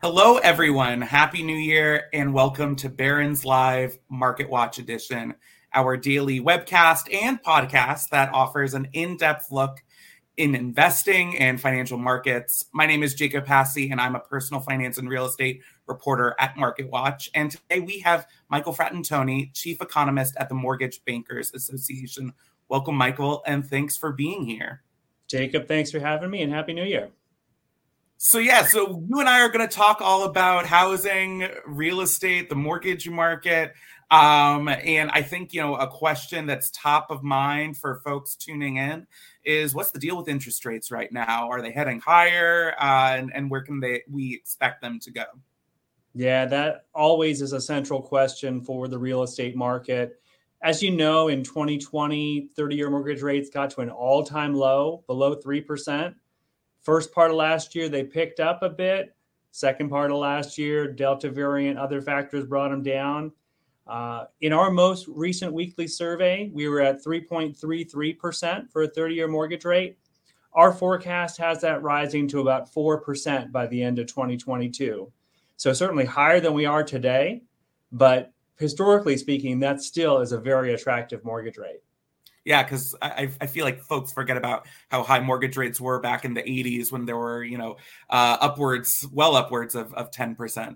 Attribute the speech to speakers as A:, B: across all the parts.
A: Hello, everyone. Happy New Year, and welcome to Barron's Live Market Watch Edition, our daily webcast and podcast that offers an in depth look in investing and financial markets. My name is Jacob Passy, and I'm a personal finance and real estate reporter at Market Watch. And today we have Michael Fratantoni, chief economist at the Mortgage Bankers Association. Welcome, Michael, and thanks for being here.
B: Jacob, thanks for having me, and Happy New Year.
A: So yeah, so you and I are going to talk all about housing, real estate, the mortgage market, um, and I think you know a question that's top of mind for folks tuning in is what's the deal with interest rates right now? Are they heading higher, uh, and, and where can they we expect them to go?
B: Yeah, that always is a central question for the real estate market. As you know, in 2020, 30 year mortgage rates got to an all time low, below 3%. First part of last year, they picked up a bit. Second part of last year, Delta variant, other factors brought them down. Uh, in our most recent weekly survey, we were at 3.33% for a 30 year mortgage rate. Our forecast has that rising to about 4% by the end of 2022. So, certainly higher than we are today, but historically speaking, that still is a very attractive mortgage rate.
A: Yeah, because I, I feel like folks forget about how high mortgage rates were back in the 80s when there were, you know, uh, upwards, well upwards of, of 10%.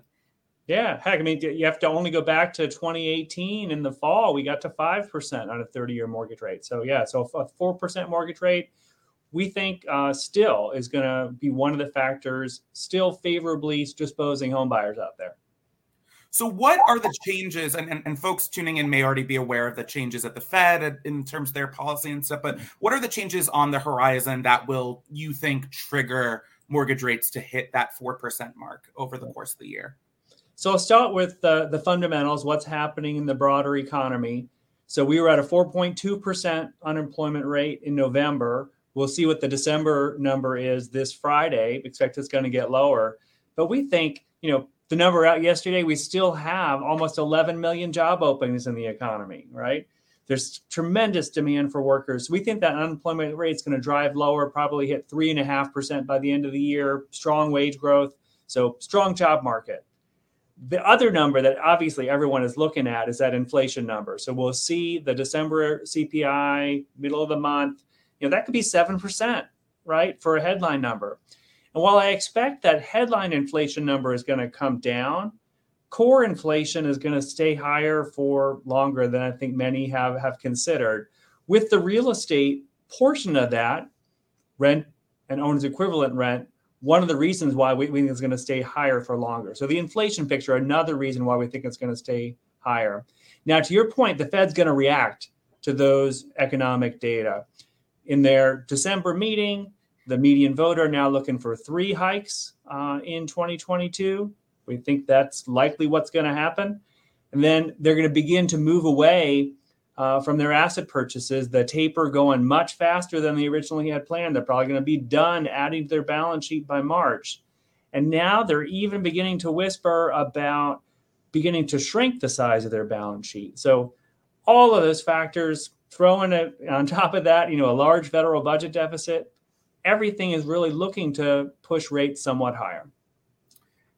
B: Yeah, heck, I mean, you have to only go back to 2018 in the fall. We got to 5% on a 30 year mortgage rate. So, yeah, so a 4% mortgage rate, we think uh, still is going to be one of the factors still favorably disposing home buyers out there.
A: So, what are the changes? And, and, and, folks tuning in may already be aware of the changes at the Fed in terms of their policy and stuff. But what are the changes on the horizon that will you think trigger mortgage rates to hit that four percent mark over the course of the year?
B: So, I'll start with the, the fundamentals. What's happening in the broader economy? So, we were at a 4.2% unemployment rate in November. We'll see what the December number is this Friday. Expect it's going to get lower. But we think, you know, the number out yesterday, we still have almost 11 million job openings in the economy, right? There's tremendous demand for workers. We think that unemployment rate is going to drive lower, probably hit 3.5% by the end of the year, strong wage growth. So, strong job market. The other number that obviously everyone is looking at is that inflation number. So, we'll see the December CPI, middle of the month, you know, that could be 7%, right, for a headline number. And while I expect that headline inflation number is going to come down, core inflation is going to stay higher for longer than I think many have, have considered. With the real estate portion of that, rent and owner's equivalent rent, one of the reasons why we, we think it's going to stay higher for longer. So the inflation picture, another reason why we think it's going to stay higher. Now, to your point, the Fed's going to react to those economic data. In their December meeting, the median voter now looking for three hikes uh, in 2022. We think that's likely what's going to happen. And then they're going to begin to move away uh, from their asset purchases, the taper going much faster than they originally had planned. They're probably going to be done adding to their balance sheet by March. And now they're even beginning to whisper about beginning to shrink the size of their balance sheet. So, all of those factors, throwing it on top of that, you know, a large federal budget deficit, everything is really looking to push rates somewhat higher.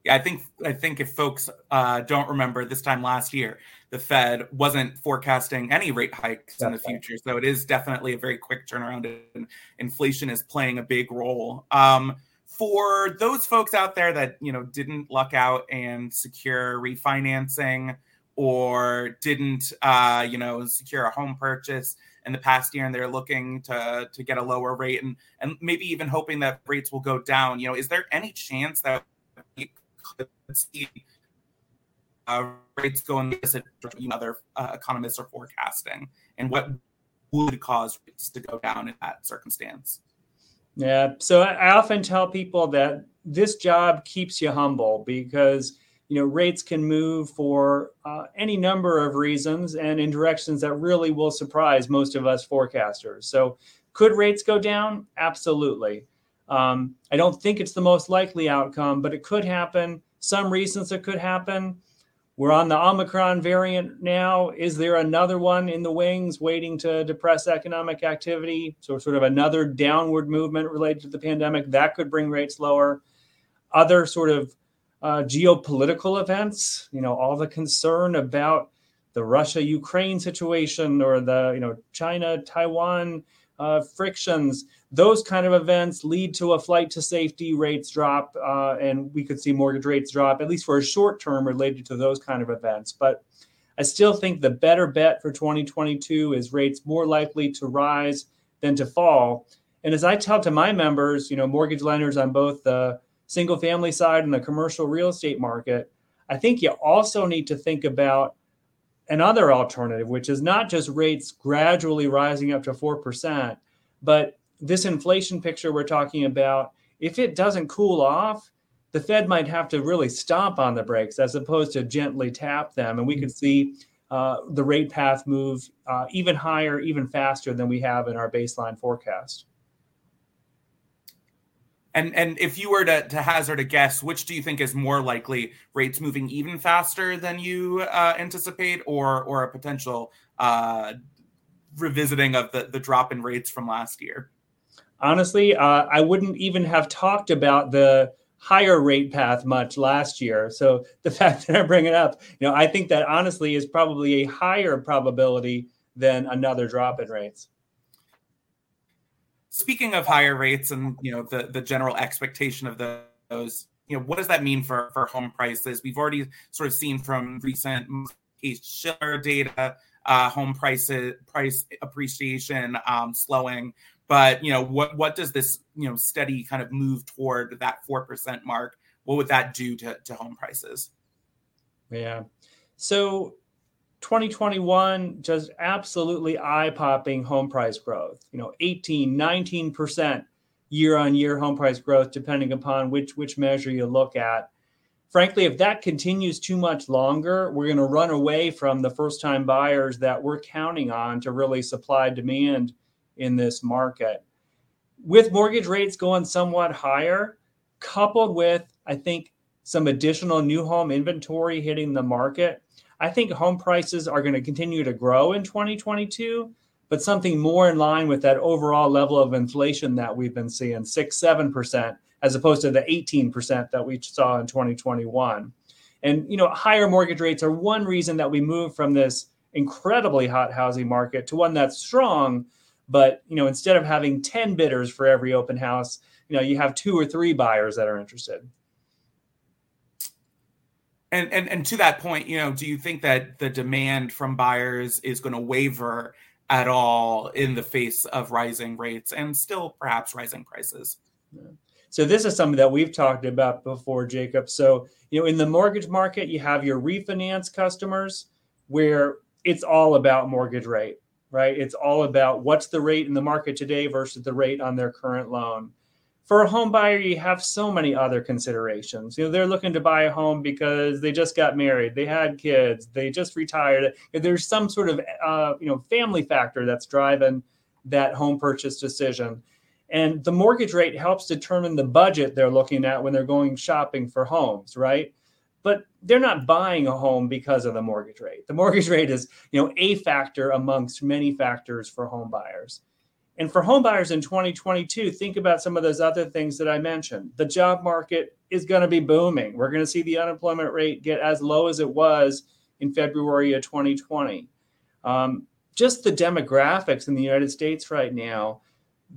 A: Yeah, I think I think if folks uh, don't remember this time last year, the Fed wasn't forecasting any rate hikes That's in the future, right. so it is definitely a very quick turnaround, and inflation is playing a big role. Um, for those folks out there that you know didn't luck out and secure refinancing or didn't uh, you know secure a home purchase in the past year and they're looking to to get a lower rate and and maybe even hoping that rates will go down. You know is there any chance that we could see uh, rates going this other uh, economists are forecasting? And what would cause rates to go down in that circumstance?
B: Yeah. So i often tell people that this job keeps you humble because you know rates can move for uh, any number of reasons and in directions that really will surprise most of us forecasters. So could rates go down? Absolutely. Um, i don't think it's the most likely outcome but it could happen. Some reasons it could happen. We're on the omicron variant now. Is there another one in the wings waiting to depress economic activity? So sort of another downward movement related to the pandemic that could bring rates lower. Other sort of uh, geopolitical events, you know, all the concern about the Russia Ukraine situation or the, you know, China Taiwan uh, frictions, those kind of events lead to a flight to safety, rates drop, uh, and we could see mortgage rates drop, at least for a short term related to those kind of events. But I still think the better bet for 2022 is rates more likely to rise than to fall. And as I tell to my members, you know, mortgage lenders on both the single family side and the commercial real estate market, I think you also need to think about another alternative, which is not just rates gradually rising up to 4%, but this inflation picture we're talking about, if it doesn't cool off, the Fed might have to really stomp on the brakes as opposed to gently tap them. And we could see uh, the rate path move uh, even higher, even faster than we have in our baseline forecast.
A: And and if you were to, to hazard a guess, which do you think is more likely? Rates moving even faster than you uh, anticipate, or or a potential uh, revisiting of the the drop in rates from last year?
B: Honestly, uh, I wouldn't even have talked about the higher rate path much last year. So the fact that I bring it up, you know, I think that honestly is probably a higher probability than another drop in rates
A: speaking of higher rates and you know the the general expectation of those you know what does that mean for for home prices? We've already sort of seen from recent Case-Shiller data uh, home prices price appreciation um, slowing. But you know what what does this you know steady kind of move toward that 4% mark? What would that do to, to home prices?
B: Yeah. So 2021 just absolutely eye-popping home price growth. You know 18 19% year on year home price growth depending upon which which measure you look at. Frankly if that continues too much longer we're going to run away from the first time buyers that we're counting on to really supply demand in this market. With mortgage rates going somewhat higher coupled with i think some additional new home inventory hitting the market I think home prices are going to continue to grow in 2022, but something more in line with that overall level of inflation that we've been seeing, six, 7%, as opposed to the 18% that we saw in 2021. And, you know, higher mortgage rates are one reason that we move from this incredibly hot housing market to one that's strong. But, you know, instead of having 10 bidders for every open house, you know, you have two or three buyers that are interested.
A: And, and and to that point, you know, do you think that the demand from buyers is going to waver at all in the face of rising rates and still perhaps rising prices?
B: So this is something that we've talked about before, Jacob. So you know, in the mortgage market, you have your refinance customers where it's all about mortgage rate, right? It's all about what's the rate in the market today versus the rate on their current loan for a home buyer, you have so many other considerations. You know, they're looking to buy a home because they just got married, they had kids, they just retired. There's some sort of uh, you know family factor that's driving that home purchase decision. And the mortgage rate helps determine the budget they're looking at when they're going shopping for homes, right? But they're not buying a home because of the mortgage rate. The mortgage rate is, you know, a factor amongst many factors for home buyers. And for homebuyers in 2022, think about some of those other things that I mentioned. The job market is going to be booming. We're going to see the unemployment rate get as low as it was in February of 2020. Um, just the demographics in the United States right now,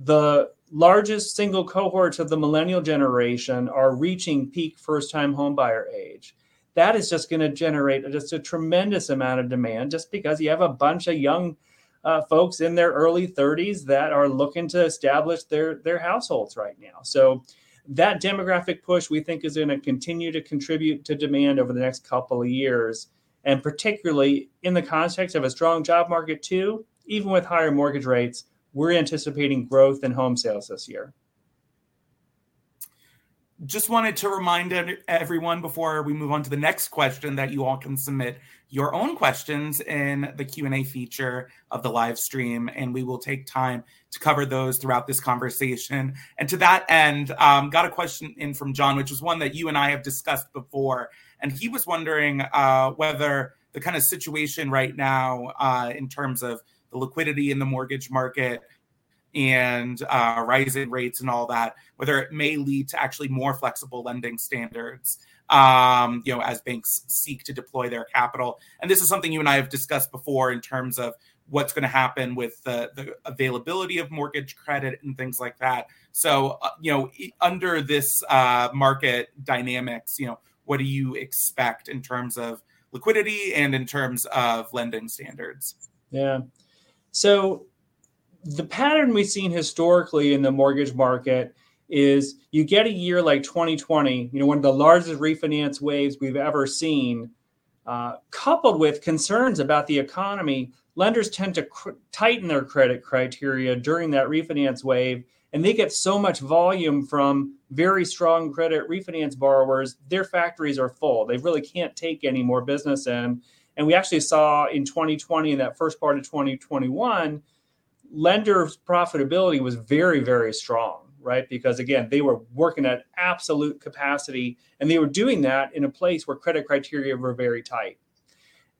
B: the largest single cohorts of the millennial generation are reaching peak first time homebuyer age. That is just going to generate just a tremendous amount of demand just because you have a bunch of young uh, folks in their early 30s that are looking to establish their their households right now. So that demographic push we think is going to continue to contribute to demand over the next couple of years and particularly in the context of a strong job market too even with higher mortgage rates we're anticipating growth in home sales this year
A: just wanted to remind everyone before we move on to the next question that you all can submit your own questions in the q&a feature of the live stream and we will take time to cover those throughout this conversation. And to that end um, got a question in from john which is one that you and i have discussed before. And he was wondering uh, whether the kind of situation right now uh, in terms of the liquidity in the mortgage market and uh, rising rates and all that, whether it may lead to actually more flexible lending standards, um, you know, as banks seek to deploy their capital. And this is something you and I have discussed before in terms of what's going to happen with the, the availability of mortgage credit and things like that. So, uh, you know, under this uh, market dynamics, you know, what do you expect in terms of liquidity and in terms of lending standards?
B: Yeah. So the pattern we've seen historically in the mortgage market is you get a year like 2020, you know, one of the largest refinance waves we've ever seen, uh, coupled with concerns about the economy. Lenders tend to cr- tighten their credit criteria during that refinance wave, and they get so much volume from very strong credit refinance borrowers. Their factories are full; they really can't take any more business in. And we actually saw in 2020 and that first part of 2021 lenders' profitability was very, very strong, right? Because again, they were working at absolute capacity and they were doing that in a place where credit criteria were very tight.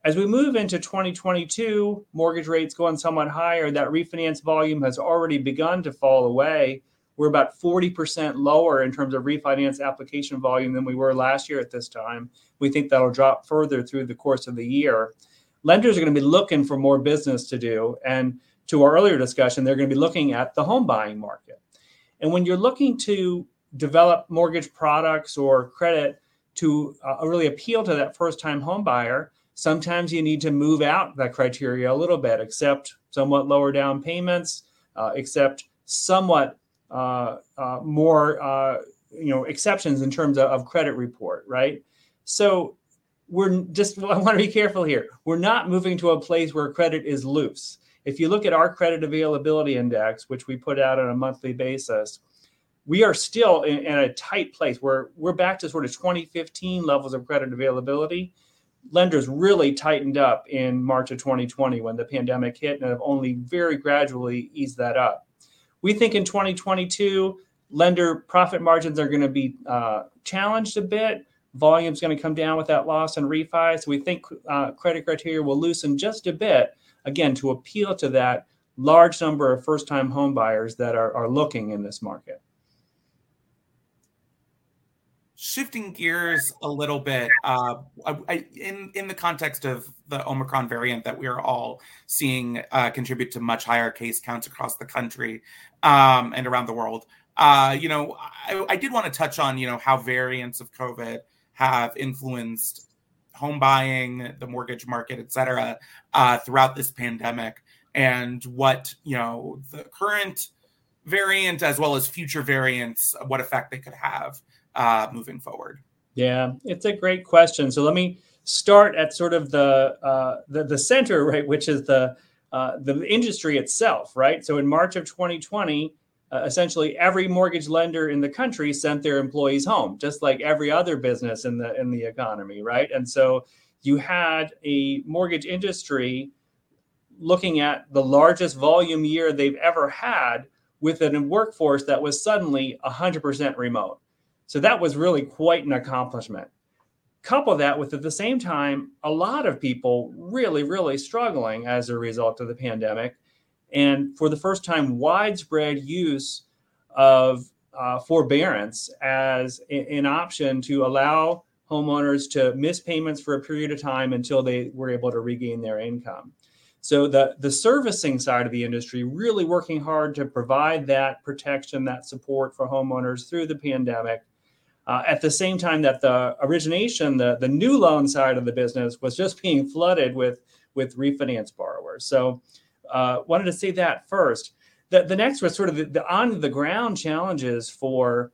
B: As we move into 2022, mortgage rates going somewhat higher, that refinance volume has already begun to fall away. We're about 40% lower in terms of refinance application volume than we were last year at this time. We think that'll drop further through the course of the year. Lenders are going to be looking for more business to do. And to our earlier discussion, they're going to be looking at the home buying market. And when you're looking to develop mortgage products or credit to uh, really appeal to that first time home buyer, sometimes you need to move out that criteria a little bit, accept somewhat lower down payments, uh, accept somewhat uh, uh more uh, you know exceptions in terms of, of credit report, right? So we're just I want to be careful here. We're not moving to a place where credit is loose. If you look at our credit availability index, which we put out on a monthly basis, we are still in, in a tight place where we're back to sort of 2015 levels of credit availability. Lenders really tightened up in March of 2020 when the pandemic hit and have only very gradually eased that up. We think in 2022, lender profit margins are going to be uh, challenged a bit. Volume's going to come down with that loss and refi. So we think uh, credit criteria will loosen just a bit, again, to appeal to that large number of first time home buyers that are, are looking in this market.
A: Shifting gears a little bit, uh, I, in in the context of the Omicron variant that we are all seeing uh, contribute to much higher case counts across the country um, and around the world, uh, you know, I, I did want to touch on you know how variants of COVID have influenced home buying, the mortgage market, et cetera, uh, throughout this pandemic, and what you know the current variant as well as future variants, what effect they could have uh, moving forward.
B: Yeah, it's a great question. So let me start at sort of the uh, the, the center, right, which is the uh, the industry itself, right? So in March of 2020, uh, essentially every mortgage lender in the country sent their employees home, just like every other business in the in the economy, right? And so you had a mortgage industry looking at the largest volume year they've ever had with a workforce that was suddenly 100% remote. So that was really quite an accomplishment. Couple that with at the same time, a lot of people really, really struggling as a result of the pandemic and for the first time, widespread use of uh, forbearance as an option to allow homeowners to miss payments for a period of time until they were able to regain their income. So the, the servicing side of the industry really working hard to provide that protection, that support for homeowners through the pandemic. Uh, at the same time that the origination, the, the new loan side of the business was just being flooded with, with refinance borrowers. So uh, wanted to say that first. The, the next was sort of the, the on the ground challenges for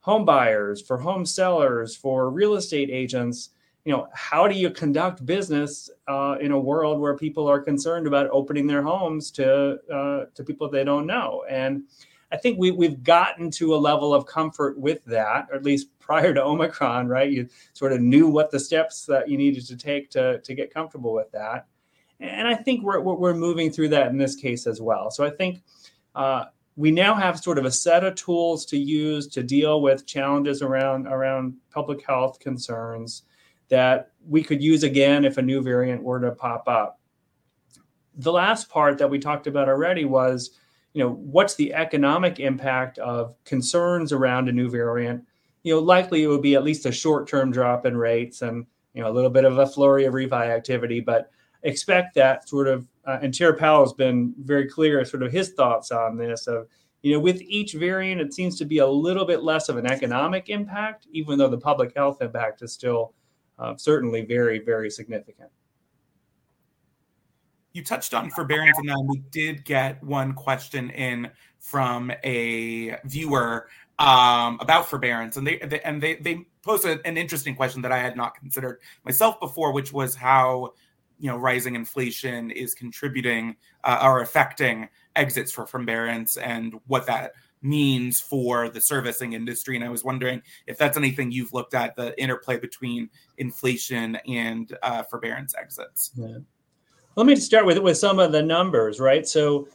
B: home buyers, for home sellers, for real estate agents. You know, how do you conduct business uh, in a world where people are concerned about opening their homes to uh, to people they don't know? And I think we, we've gotten to a level of comfort with that, or at least prior to Omicron, right? You sort of knew what the steps that you needed to take to, to get comfortable with that. And I think we're, we're moving through that in this case as well. So I think uh, we now have sort of a set of tools to use to deal with challenges around, around public health concerns that we could use again if a new variant were to pop up. The last part that we talked about already was you know, what's the economic impact of concerns around a new variant? You know, likely it would be at least a short-term drop in rates and you know a little bit of a flurry of refi activity, but expect that sort of. Uh, and Chair Powell has been very clear, sort of his thoughts on this. Of you know, with each variant, it seems to be a little bit less of an economic impact, even though the public health impact is still uh, certainly very, very significant
A: you touched on forbearance, and then we did get one question in from a viewer um, about forbearance, and they, they and they they posed an interesting question that I had not considered myself before, which was how you know rising inflation is contributing uh, or affecting exits for forbearance and what that means for the servicing industry. And I was wondering if that's anything you've looked at the interplay between inflation and uh, forbearance exits.
B: Yeah. Let me start with with some of the numbers, right? So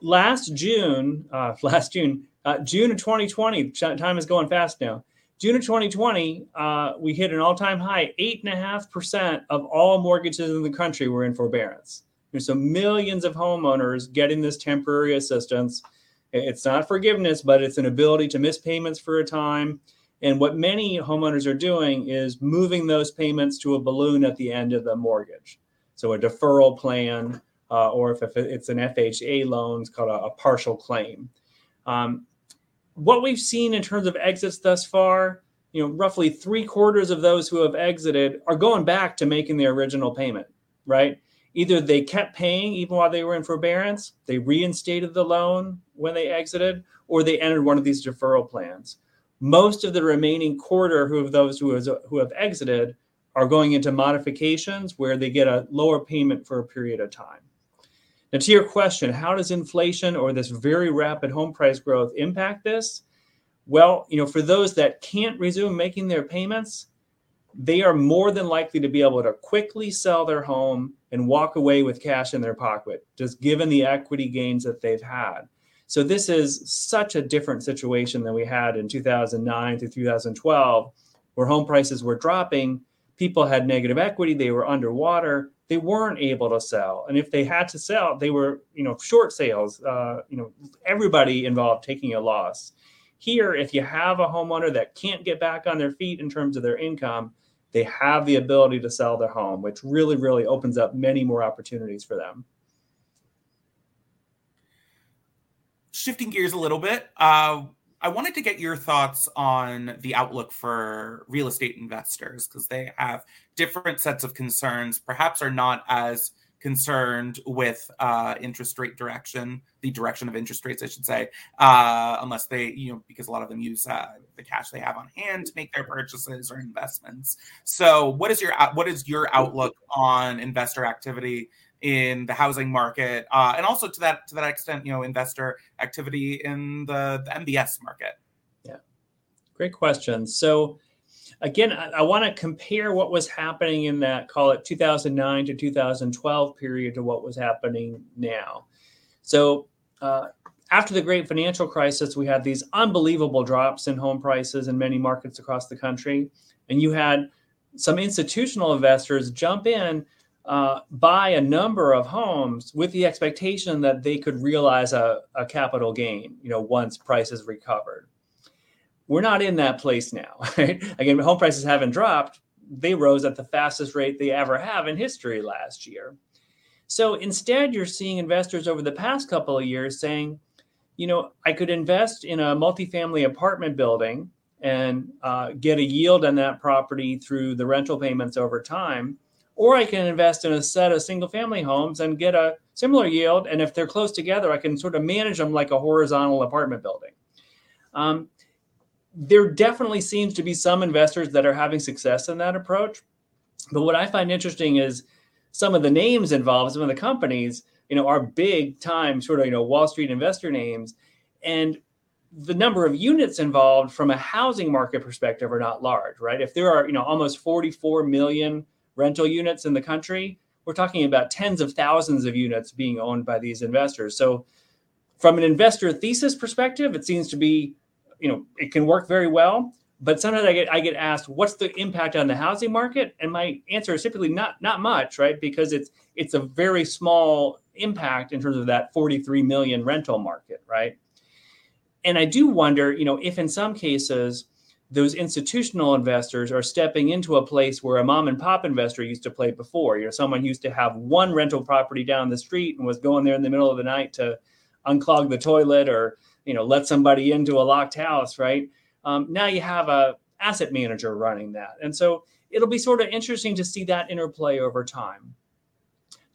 B: last June, uh, last June, uh, June of 2020, time is going fast now. June of 2020, uh, we hit an all-time high. Eight and a half percent of all mortgages in the country were in forbearance. So millions of homeowners getting this temporary assistance. It's not forgiveness, but it's an ability to miss payments for a time. And what many homeowners are doing is moving those payments to a balloon at the end of the mortgage. So a deferral plan, uh, or if, if, it's an FHA loan, it's called a, a partial claim. Um, what we've seen in terms of exits thus far, you know, roughly three quarters of those who have exited are going back to making the original payment, right? Either they kept paying even while they were in forbearance, they reinstated the loan when they exited, or they entered one of these deferral plans. Most of the remaining quarter who of those who, has, who have exited are going into modifications where they get a lower payment for a period of time. Now, to your question, how does inflation or this very rapid home price growth impact this? Well, you know, for those that can't resume making their payments, they are more than likely to be able to quickly sell their home and walk away with cash in their pocket, just given the equity gains that they've had. So this is such a different situation than we had in 2009 to 2012, where home prices were dropping people had negative equity they were underwater they weren't able to sell. And if they had to sell they were you know short sales uh, you know everybody involved taking a loss. Here if you have a homeowner that can't get back on their feet in terms of their income they have the ability to sell their home which really really opens up many more opportunities for them.
A: Shifting gears a little bit uh, I wanted to get your thoughts on the outlook for real estate investors because they have different sets of concerns, perhaps are not as concerned with uh, interest rate direction, the direction of interest rates, I should say, uh, unless they, you know, because a lot of them use uh, the cash they have on hand to make their purchases or investments. So, what is your what is your outlook on investor activity in the housing market, uh, and also to that to that extent, you know, investor activity in the, the MBS market.
B: Yeah, great question. So again, I, I want to compare what was happening in that call it 2009 to 2012 period to what was happening now. So uh, after the great financial crisis, we had these unbelievable drops in home prices in many markets across the country, and you had some institutional investors jump in uh, buy a number of homes with the expectation that they could realize a, a capital gain, you know, once prices recovered. We're not in that place now. Right? Again, home prices haven't dropped. They rose at the fastest rate they ever have in history last year. So instead, you're seeing investors over the past couple of years saying, you know, I could invest in a multifamily apartment building and uh, get a yield on that property through the rental payments over time or I can invest in a set of single family homes and get a similar yield. And if they're close together, I can sort of manage them like a horizontal apartment building. Um, there definitely seems to be some investors that are having success in that approach. But what I find interesting is some of the names involved, some of the companies, you know, are big time sort of, you know, Wall Street investor names. And the number of units involved from a housing market perspective are not large, right? If there are, you know, almost 44 million rental units in the country, we're talking about tens of thousands of units being owned by these investors. So from an investor thesis perspective, it seems to be, you know, it can work very well. But sometimes I get I get asked, what's the impact on the housing market? And my answer is typically not not much, right? Because it's it's a very small impact in terms of that 43 million rental market, right? And I do wonder, you know, if in some cases those institutional investors are stepping into a place where a mom and pop investor used to play before. You know, someone used to have one rental property down the street and was going there in the middle of the night to unclog the toilet or you know let somebody into a locked house, right? Um, now you have a asset manager running that, and so it'll be sort of interesting to see that interplay over time.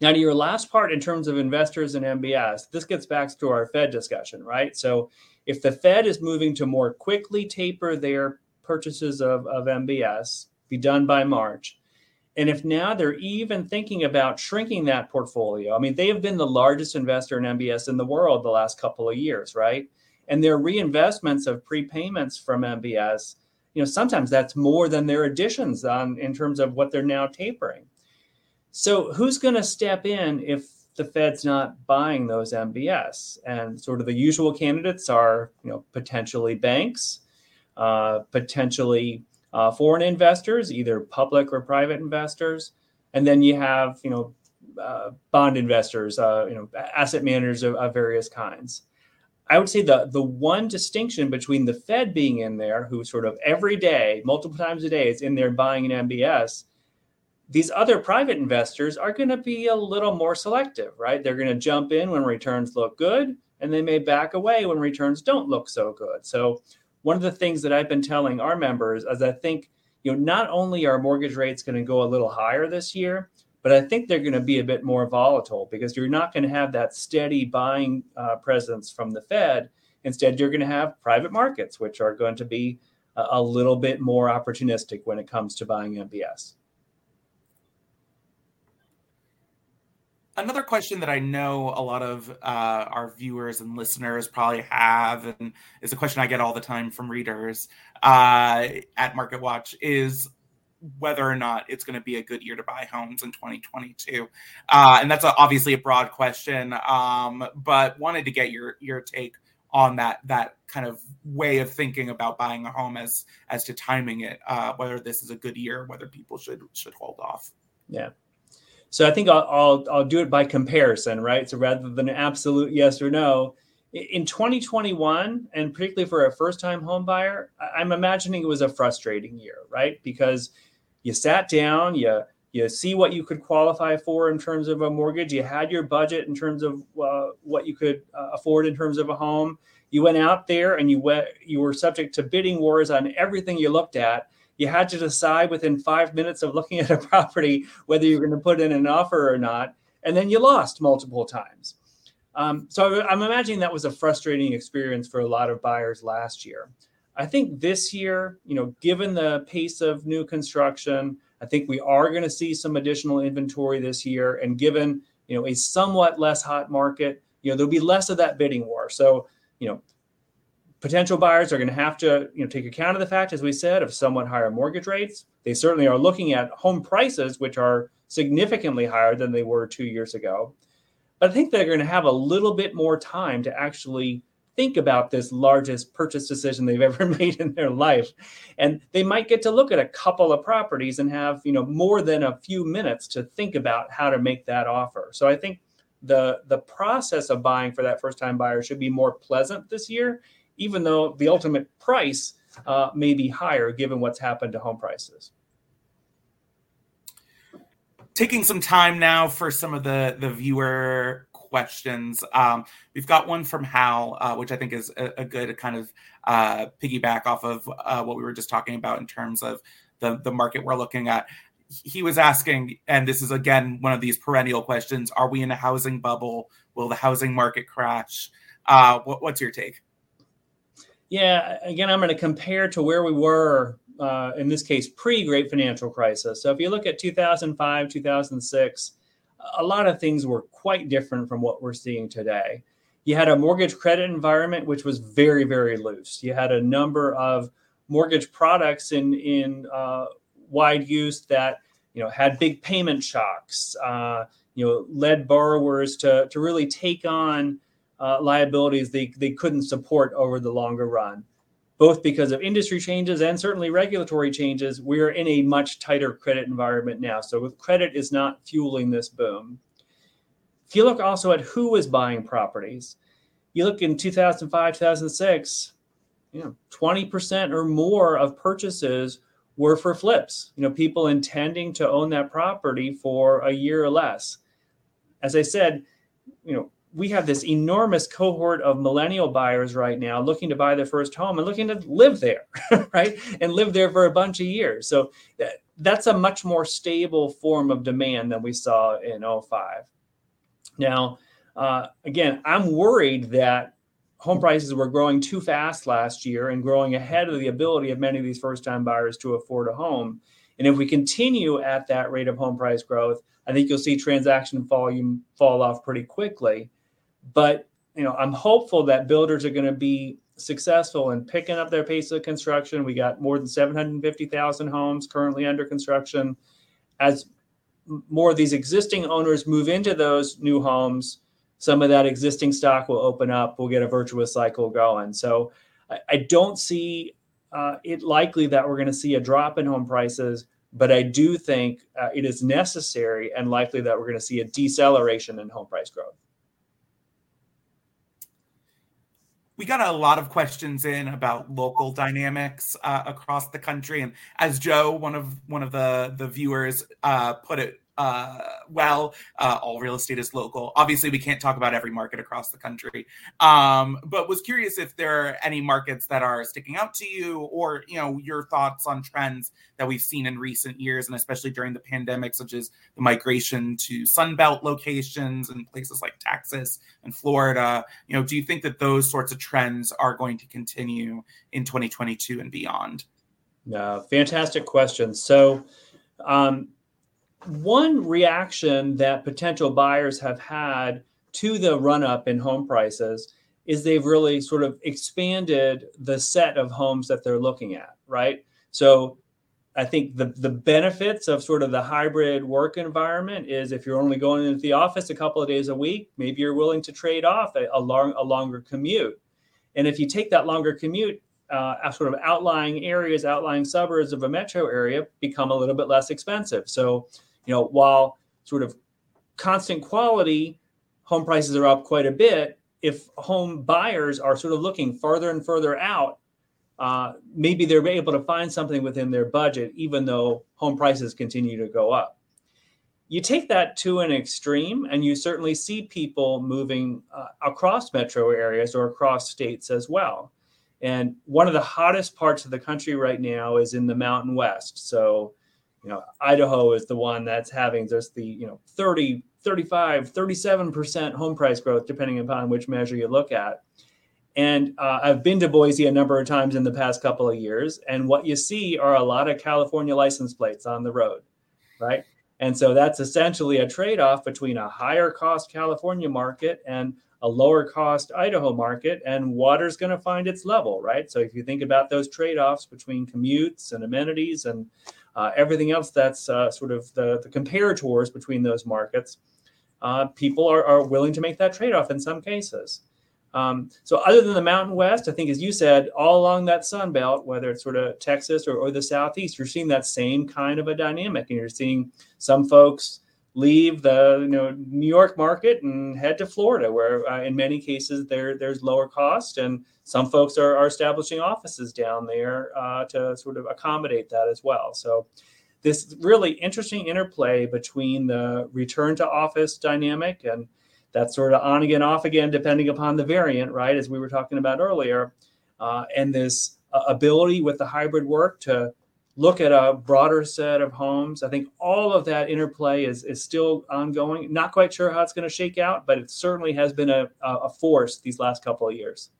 B: Now, to your last part in terms of investors and MBS, this gets back to our Fed discussion, right? So, if the Fed is moving to more quickly taper their purchases of, of MBS, be done by March, and if now they're even thinking about shrinking that portfolio, I mean, they have been the largest investor in MBS in the world the last couple of years, right? And their reinvestments of prepayments from MBS, you know, sometimes that's more than their additions on in terms of what they're now tapering. So who's going to step in if the Fed's not buying those MBS? And sort of the usual candidates are, you know, potentially banks, potentially uh, foreign investors, either public or private investors, and then you have you know uh, bond investors, uh, you know asset managers of, of, various kinds. I would say the the one distinction between the Fed being in there, who sort of every day, multiple times a day, is in there buying an MBS. These other private investors are going to be a little more selective, right? They're going to jump in when returns look good, and they may back away when returns don't look so good. So one of the things that I've been telling our members is I think, you know, not only are mortgage rates going to go a little higher this year, but I think they're going to be a bit more volatile because you're not going to have that steady buying uh, presence from the Fed. Instead, you're going to have private markets, which are going to be a, a little bit more opportunistic when it comes to buying MBS.
A: Another question that I know a lot of uh, our viewers and listeners probably have, and is a question I get all the time from readers uh, at Market Watch, is whether or not it's going to be a good year to buy homes in 2022. Uh, and that's a, obviously a broad question, um, but wanted to get your your take on that that kind of way of thinking about buying a home as as to timing it, uh, whether this is a good year, whether people should should hold off.
B: Yeah. So I think I'll, I'll, I'll do it by comparison, right? So rather than an absolute yes or no, in 2021, and particularly for a first-time home buyer, I'm imagining it was a frustrating year, right? Because you sat down, you you see what you could qualify for in terms of a mortgage, you had your budget in terms of uh, what you could uh, afford in terms of a home. You went out there and you went, you were subject to bidding wars on everything you looked at, you had to decide within five minutes of looking at a property whether you're going to put in an offer or not, and then you lost multiple times. Um, so I'm imagining that was a frustrating experience for a lot of buyers last year. I think this year, you know, given the pace of new construction, I think we are going to see some additional inventory this year, and given you know a somewhat less hot market, you know there'll be less of that bidding war. So you know potential buyers are going to have to you know take account of the fact as we said of somewhat higher mortgage rates. They certainly are looking at home prices which are significantly higher than they were two years ago. But i think they're going to have a little bit more time to actually think about this largest purchase decision they've ever made in their life. And they might get to look at a couple of properties and have you know more than a few minutes to think about how to make that offer. So i think the the process of buying for that first time buyer should be more pleasant this year even though the ultimate price uh, may be higher given what's happened to home prices.
A: Taking some time now for some of the the viewer questions. Um, we've got one from Hal, uh, which I think is a, a good kind of uh, piggyback off of uh, what we were just talking about in terms of the the market we're looking at. He was asking, and this is again one of these perennial questions: Are we in a housing bubble? Will the housing market crash? Uh, what, what's your take?
B: Yeah, again, I'm going to compare to where we were uh, in this case pre-Great Financial Crisis. So if you look at 2005, 2006, a lot of things were quite different from what we're seeing today. you had a mortgage credit environment which was very, very loose. You had a number of mortgage products in in uh, wide use that you know had big payment shocks. Uh, you know, led borrowers to to really take on uh, liabilities they they couldn't support over the longer run both because of industry changes and certainly regulatory changes, we are in a much tighter credit environment now. So credit is not fueling this boom. If you look also at who was buying properties, you look in 2005, 2006, you know, 20% or more of purchases were for flips, you know, people intending to own that property for a year or less. As I said, you know, we have this enormous cohort of millennial buyers right now looking to buy their first home and looking to live there, right? And live there for a bunch of years. So that, that's a much more stable form of demand than we saw in 05. Now, uh, again, I'm worried that home prices were growing too fast last year and growing ahead of the ability of many of these first time buyers to afford a home. And if we continue at that rate of home price growth, I think you'll see transaction volume fall off pretty quickly. But you know, I'm hopeful that builders are going to be successful in picking up their pace of construction. We got more than 750,000 homes currently under construction. As more of these existing owners move into those new homes, some of that existing stock will open up. We'll get a virtuous cycle going. So I, I don't see uh, it likely that we're going to see a drop in home prices, but I do think uh, it is necessary and likely that we're going to see a deceleration in home price growth.
A: We got a lot of questions in about local dynamics uh, across the country. And as joe one of one of the the viewers uh, put it uh, well. Uh, all real estate is local. Obviously, we can't talk about every market across the country, um, but was curious if there are any markets that are sticking out to you, or you know your thoughts on trends that we've seen in recent years, and especially during the pandemic, such as the migration to Sunbelt locations and places like Texas and Florida. You know, do you think that those sorts of trends are going to continue in 2022 and beyond?
B: Yeah, fantastic question. So. Um, one reaction that potential buyers have had to the run up in home prices is they've really sort of expanded the set of homes that they're looking at, right? So I think the the benefits of sort of the hybrid work environment is if you're only going into the office a couple of days a week, maybe you're willing to trade off a, a long a longer commute. And if you take that longer commute, uh, sort of outlying areas, outlying suburbs of a metro area become a little bit less expensive. So you know, while sort of constant quality home prices are up quite a bit, if home buyers are sort of looking farther and further out, uh, maybe they're able to find something within their budget, even though home prices continue to go up. You take that to an extreme, and you certainly see people moving uh, across metro areas or across states as well. And one of the hottest parts of the country right now is in the Mountain West. So, you know idaho is the one that's having just the you know 30 35 37% home price growth depending upon which measure you look at. And uh, i've been to boise a number of times in the past couple of years and what you see are a lot of california license plates on the road right? And so that's essentially a trade-off between a higher cost california market and a lower cost idaho market and water's going to find its level right? So if you think about those trade-offs between commutes and amenities and uh, everything else that's uh, sort of the, the comparators between those markets, uh, people are, are willing to make that trade off in some cases. Um, so, other than the Mountain West, I think, as you said, all along that Sun Belt, whether it's sort of Texas or, or the Southeast, you're seeing that same kind of a dynamic. And you're seeing some folks leave the you know New York market and head to Florida, where uh, in many cases there there's lower cost, and some folks are, are establishing offices down there uh, to sort of accommodate that as well. So this really interesting interplay between the return to office dynamic and that sort of on again off again depending upon the variant, right? As we were talking about earlier, uh, and this uh, ability with the hybrid work to look at a broader set of homes. I think all of that interplay is, is still ongoing. Not quite sure how it's going to shake out, but it certainly has been a, a force these last couple of years.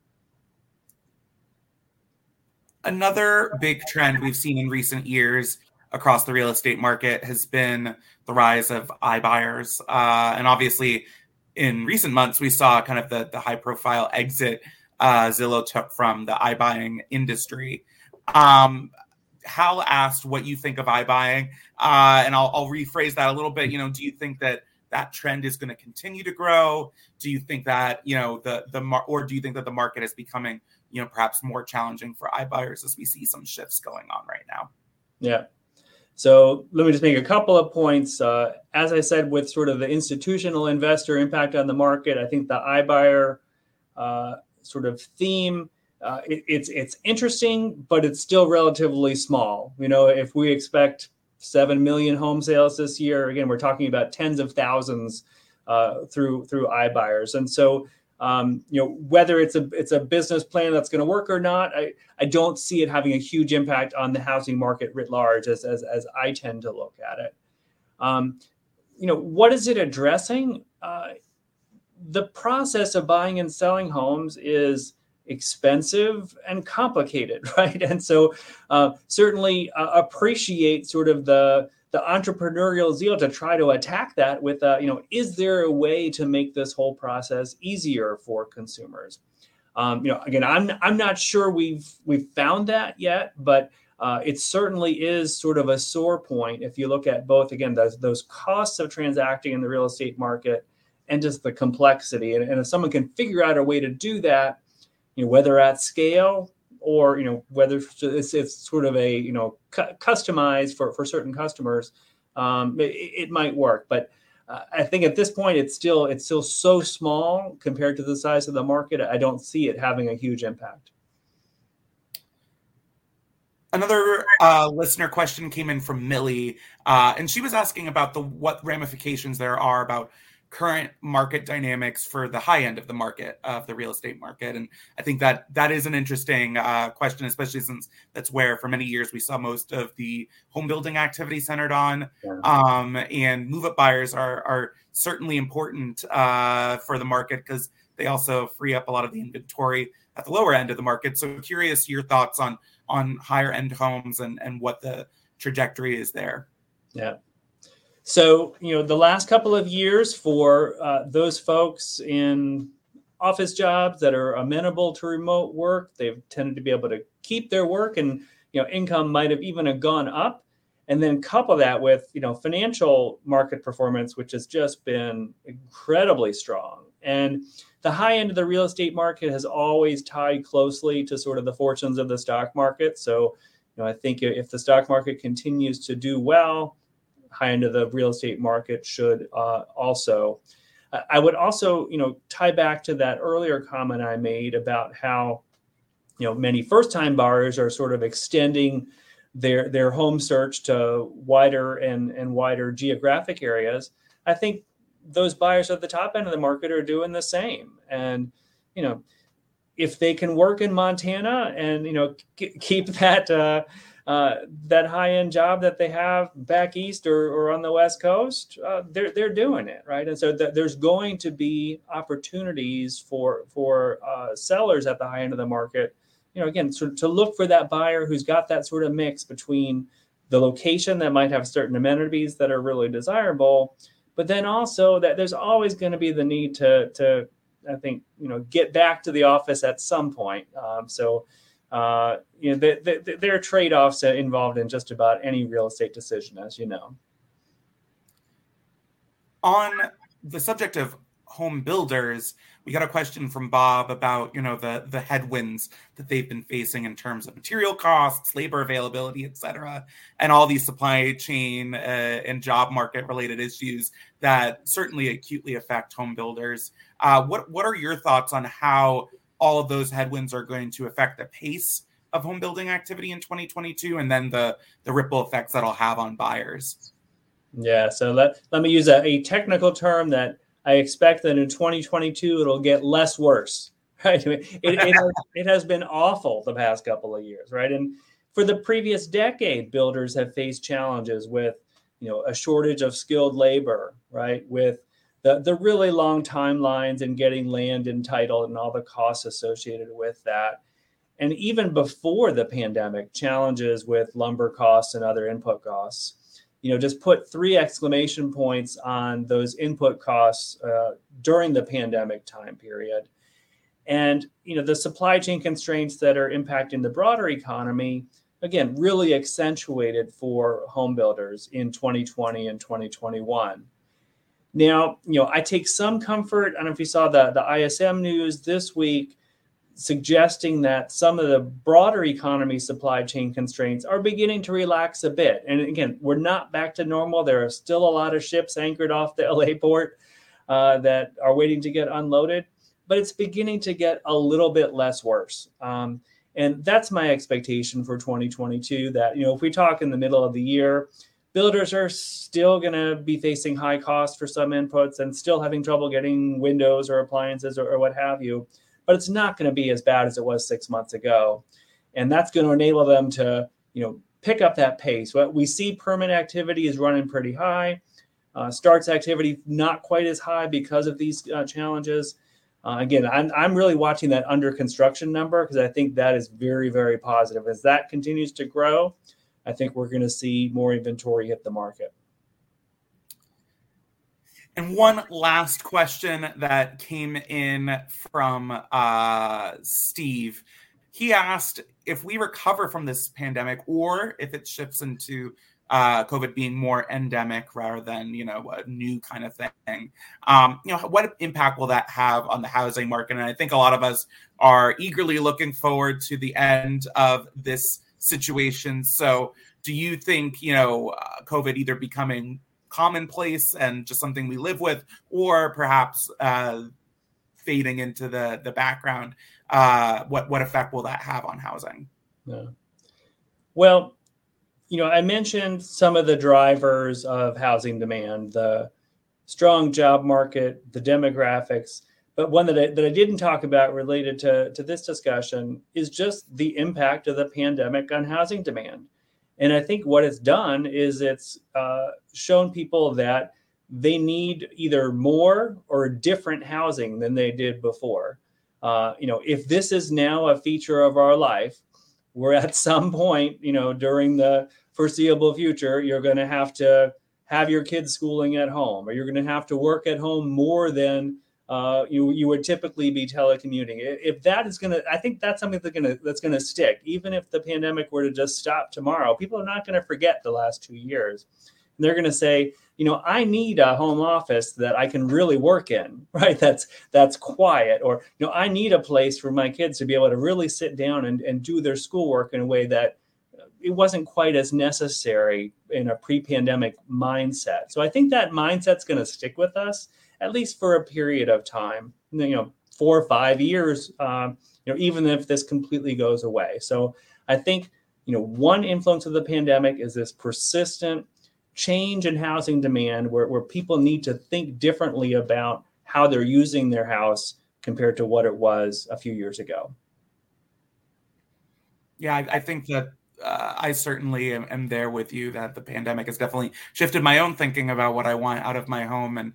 A: Another big trend we've seen in recent years across the real estate market has been the rise of iBuyers. Uh, and obviously, in recent months, we saw kind of the, the high profile exit uh, Zillow took from the iBuying industry. Um, Hal asked what you think of iBuying, uh, and I'll, I'll rephrase that a little bit. You know, do you think that that trend is going to continue to grow? Do you think that you know the the mar- or do you think that the market is becoming you know perhaps more challenging for iBuyers as we see some shifts going on right now?
B: Yeah. So let me just make a couple of points. Uh, as I said, with sort of the institutional investor impact on the market, I think the iBuyer uh, sort of theme uh, it, it's it's interesting, but it's still relatively small. You know, if we expect seven million home sales this year, again, we're talking about tens of thousands uh, through through iBuyers, and so um, you know whether it's a it's a business plan that's going to work or not, I I don't see it having a huge impact on the housing market writ large, as as, as I tend to look at it. Um, you know, what is it addressing? Uh, the process of buying and selling homes is expensive and complicated, right? And so, uh, certainly uh, appreciate sort of the the entrepreneurial zeal to try to attack that with, uh, you know, is there a way to make this whole process easier for consumers? Um, you know, again, I'm I'm not sure we've we've found that yet, but uh, it certainly is sort of a sore point if you look at both again those those costs of transacting in the real estate market and just the complexity. And, and if someone can figure out a way to do that, you know, whether at scale or you know whether it's, it's sort of a you know cu- customized for for certain customers, um, it, it, might work. But uh, I think at this point it's still it's still so small compared to the size of the market. I don't see it having a huge impact.
A: Another uh, listener question came in from Millie, uh, and she was asking about the what ramifications there are about current market dynamics for the high end of the market of the real estate market. And i think that that is an interesting uh, question especially since that's where for many years we saw most of the home building activity centered on. Um, and move up buyers are are certainly important uh, for the market because they also free up a lot of the inventory at the lower end of the market. So curious your thoughts on on higher end homes and and what the trajectory is there.
B: Yeah so, you know, the last couple of years for uh, those folks in office jobs that are amenable to remote work, they've tended to be able to keep their work and, you know, income might have even gone up. And then couple that with, you know, financial market performance, which has just been incredibly strong. And the high end of the real estate market has always tied closely to sort of the fortunes of the stock market. So, you know, I think if the stock market continues to do well, high end of the real estate market should uh, also. I would also, you know, tie back to that earlier comment I made about how, you know, many first-time buyers are sort of extending their their home search to wider and and wider geographic areas. I think those buyers at the top end of the market are doing the same, and you know, if they can work in Montana and you know keep that. Uh, uh, that high end job that they have back east or, or on the west coast, uh, they're they're doing it right, and so th- there's going to be opportunities for for uh, sellers at the high end of the market. You know, again, so to look for that buyer who's got that sort of mix between the location that might have certain amenities that are really desirable, but then also that there's always going to be the need to to I think you know get back to the office at some point. Um, so uh, you know, the, the, there are trade-offs involved in just about any real estate decision, as you know.
A: On the subject of home builders, we got a question from Bob about you know the the headwinds that they've been facing in terms of material costs, labor availability, et cetera, and all these supply chain uh, and job market related issues that certainly acutely affect home builders. Uh, what what are your thoughts on how all of those headwinds are going to affect the pace of home building activity in 2022 and then the the ripple effects that'll have on buyers.
B: Yeah so let, let me use a, a technical term that i expect that in 2022 it'll get less worse right? It, it, has, it has been awful the past couple of years right? And for the previous decade builders have faced challenges with you know a shortage of skilled labor right? With the, the really long timelines and getting land entitled and all the costs associated with that. And even before the pandemic, challenges with lumber costs and other input costs. you know, just put three exclamation points on those input costs uh, during the pandemic time period. And, you know, the supply chain constraints that are impacting the broader economy, again, really accentuated for home builders in 2020 and 2021. Now, you know, I take some comfort. I don't know if you saw the, the ISM news this week suggesting that some of the broader economy supply chain constraints are beginning to relax a bit. And again, we're not back to normal. There are still a lot of ships anchored off the LA port uh, that are waiting to get unloaded, but it's beginning to get a little bit less worse. Um, and that's my expectation for 2022 that, you know, if we talk in the middle of the year, builders are still going to be facing high costs for some inputs and still having trouble getting windows or appliances or, or what have you but it's not going to be as bad as it was six months ago. And that's going to enable them to, you know, pick up that pace. What we see permit activity is running pretty high. Uh, starts activity not quite as high because of these uh, challenges. Uh, again, I'm, I'm really watching that under construction number because I think that is very, very positive. As that continues to grow, I think we're going to see more inventory hit the market.
A: And one last question that came in from uh, Steve. He asked if we recover from this pandemic or if it shifts into uh, COVID being more endemic rather than you know a new kind of thing. Um, you know, what impact will that have on the housing market? And I think a lot of us are eagerly looking forward to the end of this situation. So, do you think you know uh, COVID either becoming commonplace and just something we live with, or perhaps uh, fading into the the background. Uh, what what effect will that have on housing?
B: Yeah. Well, you know, I mentioned some of the drivers of housing demand, the strong job market, the demographics. But one that I, that I didn't talk about related to, to this discussion is just the impact of the pandemic on housing demand. And I think what it's done is it's uh, shown people that they need either more or different housing than they did before. Uh, you know, if this is now a feature of our life, we're at some point, you know, during the foreseeable future, you're going to have to have your kids schooling at home, or you're going to have to work at home more than uh, you you would typically be telecommuting. If that is to, I think that's something that's going to that's to stick. Even if the pandemic were to just stop tomorrow, people are not going to forget the last two years. And they're going to say, you know, I need a home office that I can really work in, right? That's that's quiet, or you know, I need a place for my kids to be able to really sit down and, and do their schoolwork in a way that it wasn't quite as necessary in a pre-pandemic mindset. So I think that mindset's going to stick with us at least for a period of time, you know, four or five years, um, you know, even if this completely goes away. So I think, you know, one influence of the pandemic is this persistent change in housing demand where, where people need to think differently about how they're using their house compared to what it was a few years ago.
A: Yeah, I, I think that uh, I certainly am, am, there with you that the pandemic has definitely shifted my own thinking about what I want out of my home and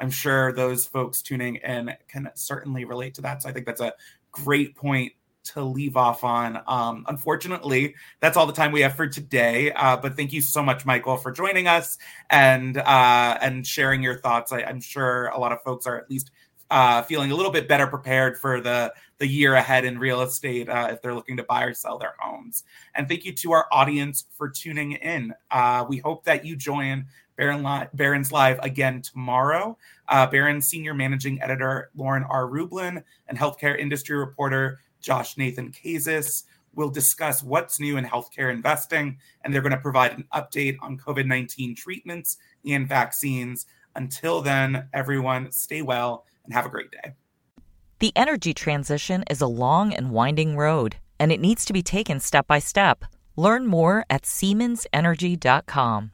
A: I'm sure those folks tuning in can certainly relate to that. So I think that's a great point to leave off on. Um, unfortunately, that's all the time we have for today. Uh, but thank you so much, Michael, for joining us and uh, and sharing your thoughts. I, am sure a lot of folks are at least uh, feeling a little bit better prepared for the the year ahead in real estate uh, if they're looking to buy or sell their homes. And thank you to our audience for tuning in. Uh, we hope that you join Barron Li- Live again tomorrow. Uh, senior managing editor Lauren R. Rublin and healthcare industry reporter Josh Nathan Kazis will discuss what's new in healthcare investing, and they're going to provide an update on COVID 19 treatments and vaccines. Until then, everyone stay well and have a great day.
C: The energy transition is a long and winding road, and it needs to be taken step by step. Learn more at SiemensEnergy.com.